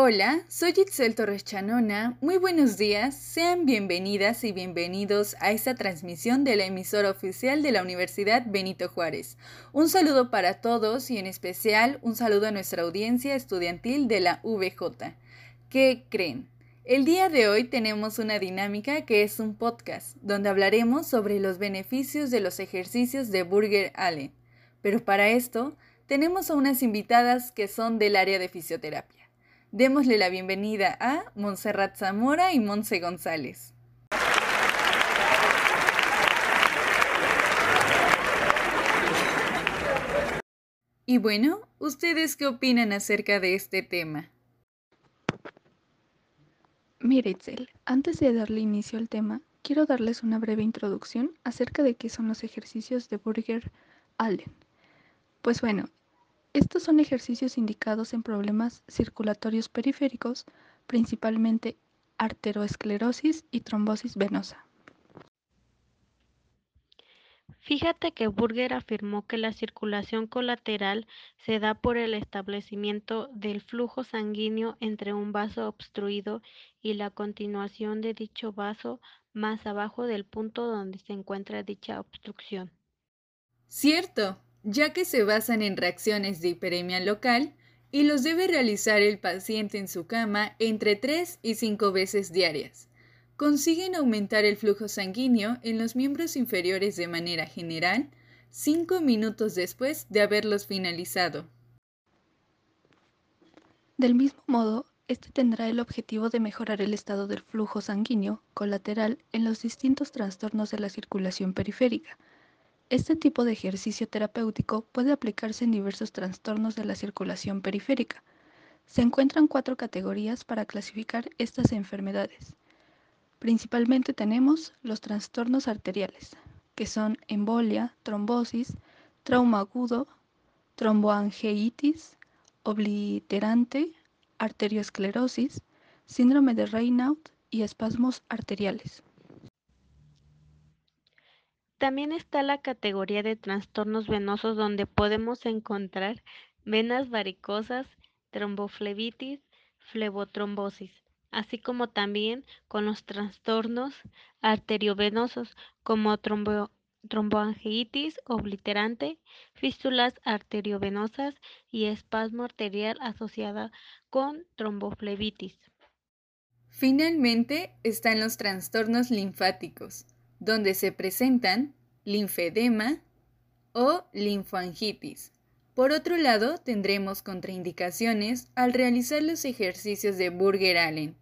Hola, soy Itzel Torres Chanona. Muy buenos días, sean bienvenidas y bienvenidos a esta transmisión de la emisora oficial de la Universidad Benito Juárez. Un saludo para todos y en especial un saludo a nuestra audiencia estudiantil de la VJ. ¿Qué creen? El día de hoy tenemos una dinámica que es un podcast, donde hablaremos sobre los beneficios de los ejercicios de Burger Allen. Pero para esto, tenemos a unas invitadas que son del área de fisioterapia. Démosle la bienvenida a Montserrat Zamora y Monse González. Y bueno, ¿ustedes qué opinan acerca de este tema? Mire, Itzel, antes de darle inicio al tema, quiero darles una breve introducción acerca de qué son los ejercicios de Burger Allen. Pues bueno, estos son ejercicios indicados en problemas circulatorios periféricos, principalmente arteriosclerosis y trombosis venosa. Fíjate que Burger afirmó que la circulación colateral se da por el establecimiento del flujo sanguíneo entre un vaso obstruido y la continuación de dicho vaso más abajo del punto donde se encuentra dicha obstrucción. Cierto, ya que se basan en reacciones de hiperemia local y los debe realizar el paciente en su cama entre 3 y 5 veces diarias. Consiguen aumentar el flujo sanguíneo en los miembros inferiores de manera general 5 minutos después de haberlos finalizado. Del mismo modo, este tendrá el objetivo de mejorar el estado del flujo sanguíneo colateral en los distintos trastornos de la circulación periférica, este tipo de ejercicio terapéutico puede aplicarse en diversos trastornos de la circulación periférica. Se encuentran cuatro categorías para clasificar estas enfermedades. Principalmente tenemos los trastornos arteriales, que son embolia, trombosis, trauma agudo, tromboangeitis, obliterante, arteriosclerosis, síndrome de Raynaud y espasmos arteriales. También está la categoría de trastornos venosos donde podemos encontrar venas varicosas, tromboflebitis, flebotrombosis, así como también con los trastornos arteriovenosos como trombo, tromboangiitis obliterante, fístulas arteriovenosas y espasmo arterial asociada con tromboflebitis. Finalmente están los trastornos linfáticos donde se presentan linfedema o linfangitis. Por otro lado, tendremos contraindicaciones al realizar los ejercicios de Burger-Allen,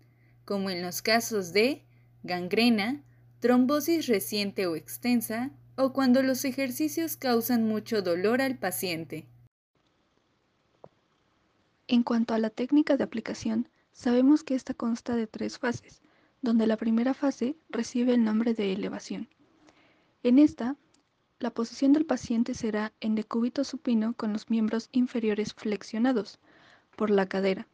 como en los casos de gangrena, trombosis reciente o extensa, o cuando los ejercicios causan mucho dolor al paciente. En cuanto a la técnica de aplicación, sabemos que esta consta de tres fases, donde la primera fase recibe el nombre de elevación. En esta, la posición del paciente será en decúbito supino con los miembros inferiores flexionados por la cadera,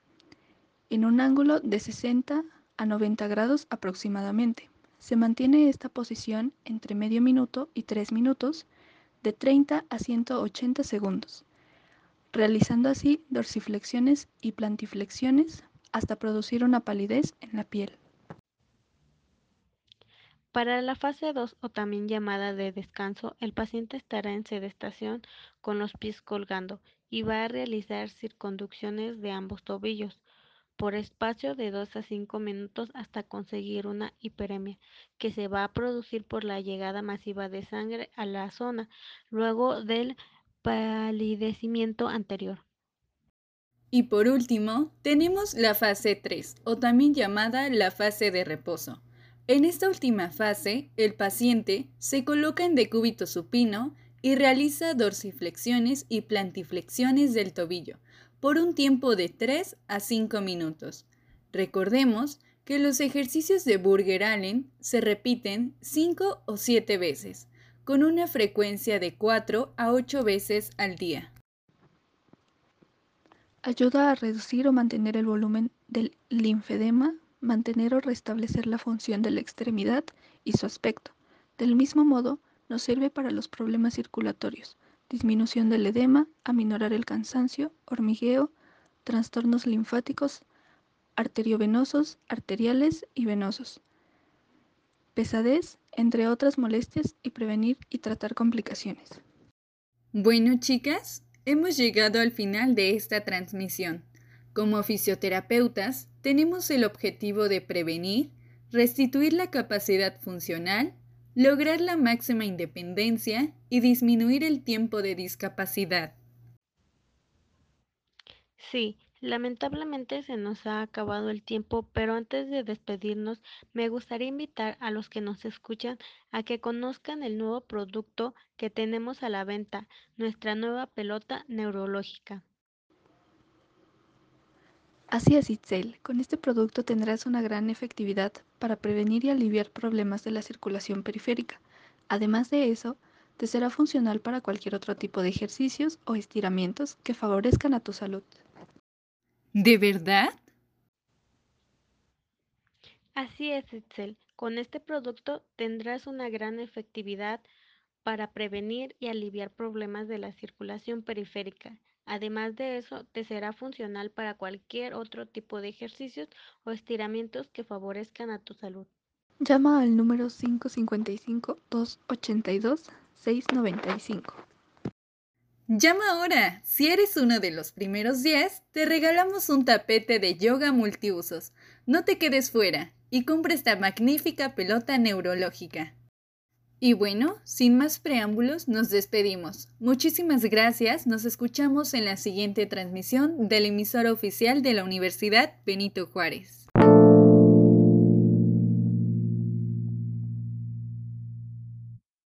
en un ángulo de 60 a 90 grados aproximadamente. Se mantiene esta posición entre medio minuto y 3 minutos, de 30 a 180 segundos, realizando así dorsiflexiones y plantiflexiones hasta producir una palidez en la piel. Para la fase 2 o también llamada de descanso, el paciente estará en sedestación con los pies colgando y va a realizar circunducciones de ambos tobillos por espacio de 2 a 5 minutos hasta conseguir una hiperemia que se va a producir por la llegada masiva de sangre a la zona luego del palidecimiento anterior. Y por último, tenemos la fase 3 o también llamada la fase de reposo en esta última fase, el paciente se coloca en decúbito supino y realiza dorsiflexiones y plantiflexiones del tobillo por un tiempo de 3 a 5 minutos. Recordemos que los ejercicios de Burger Allen se repiten 5 o 7 veces, con una frecuencia de 4 a 8 veces al día. Ayuda a reducir o mantener el volumen del linfedema mantener o restablecer la función de la extremidad y su aspecto. Del mismo modo, nos sirve para los problemas circulatorios, disminución del edema, aminorar el cansancio, hormigueo, trastornos linfáticos, arteriovenosos, arteriales y venosos. Pesadez, entre otras molestias, y prevenir y tratar complicaciones. Bueno, chicas, hemos llegado al final de esta transmisión. Como fisioterapeutas, tenemos el objetivo de prevenir, restituir la capacidad funcional, lograr la máxima independencia y disminuir el tiempo de discapacidad. Sí, lamentablemente se nos ha acabado el tiempo, pero antes de despedirnos, me gustaría invitar a los que nos escuchan a que conozcan el nuevo producto que tenemos a la venta, nuestra nueva pelota neurológica. Así es, Itzel. Con este producto tendrás una gran efectividad para prevenir y aliviar problemas de la circulación periférica. Además de eso, te será funcional para cualquier otro tipo de ejercicios o estiramientos que favorezcan a tu salud. ¿De verdad? Así es, Itzel. Con este producto tendrás una gran efectividad para prevenir y aliviar problemas de la circulación periférica. Además de eso, te será funcional para cualquier otro tipo de ejercicios o estiramientos que favorezcan a tu salud. Llama al número 555-282-695. Llama ahora. Si eres uno de los primeros 10, te regalamos un tapete de yoga multiusos. No te quedes fuera y compra esta magnífica pelota neurológica. Y bueno, sin más preámbulos, nos despedimos. Muchísimas gracias, nos escuchamos en la siguiente transmisión del emisor oficial de la Universidad Benito Juárez.